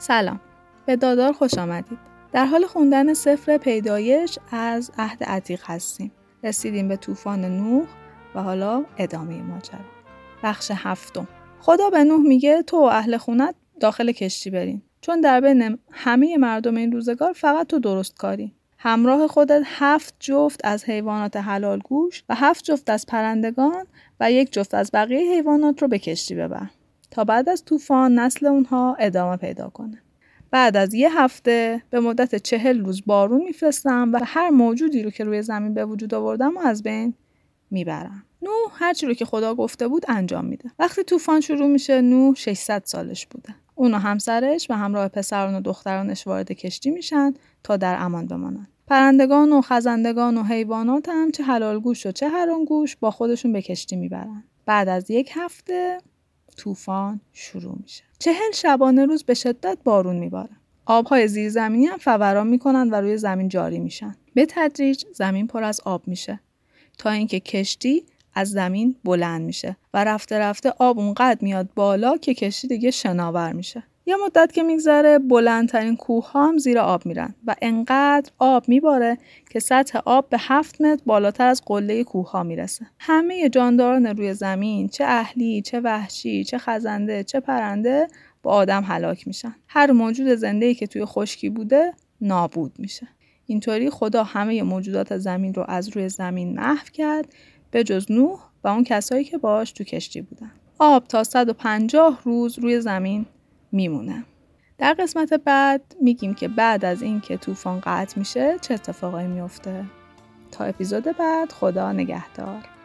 سلام. به دادار خوش آمدید. در حال خوندن سفر پیدایش از عهد عتیق هستیم. رسیدیم به طوفان نوح و حالا ادامه ماجرا بخش هفتم. خدا به نوح میگه تو و اهل خونت داخل کشتی برین. چون در بین همه مردم این روزگار فقط تو درست کاری. همراه خودت هفت جفت از حیوانات حلال گوش و هفت جفت از پرندگان و یک جفت از بقیه حیوانات رو به کشتی ببر. تا بعد از طوفان نسل اونها ادامه پیدا کنه. بعد از یه هفته به مدت چهل روز بارون میفرستم و هر موجودی رو که روی زمین به وجود آوردم و از بین می‌برم. نوح هرچی رو که خدا گفته بود انجام میده. وقتی طوفان شروع میشه نوح 600 سالش بوده. اون و همسرش و همراه پسران و دخترانش وارد کشتی میشن تا در امان بمانند. پرندگان و خزندگان و حیوانات هم چه حلال گوش و چه حرام گوش با خودشون به کشتی می‌برن. بعد از یک هفته طوفان شروع میشه. چهل شبانه روز به شدت بارون میباره. آبهای زیرزمینی هم فوران می‌کنن و روی زمین جاری میشن. به تدریج زمین پر از آب میشه. تا اینکه کشتی از زمین بلند میشه و رفته رفته آب اونقدر میاد بالا که کشتی دیگه شناور میشه. یه مدت که میگذره بلندترین کوه هم زیر آب میرن و انقدر آب میباره که سطح آب به هفت متر بالاتر از قله کوه ها می‌رسه. همه جانداران روی زمین چه اهلی چه وحشی چه خزنده چه پرنده با آدم هلاک میشن. هر موجود زنده که توی خشکی بوده نابود میشه. اینطوری خدا همه موجودات زمین رو از روی زمین محو کرد به جز نوح و اون کسایی که باش تو کشتی بودن. آب تا 150 روز روی زمین میمونه. در قسمت بعد میگیم که بعد از اینکه طوفان قطع میشه چه اتفاقایی میفته. تا اپیزود بعد خدا نگهدار.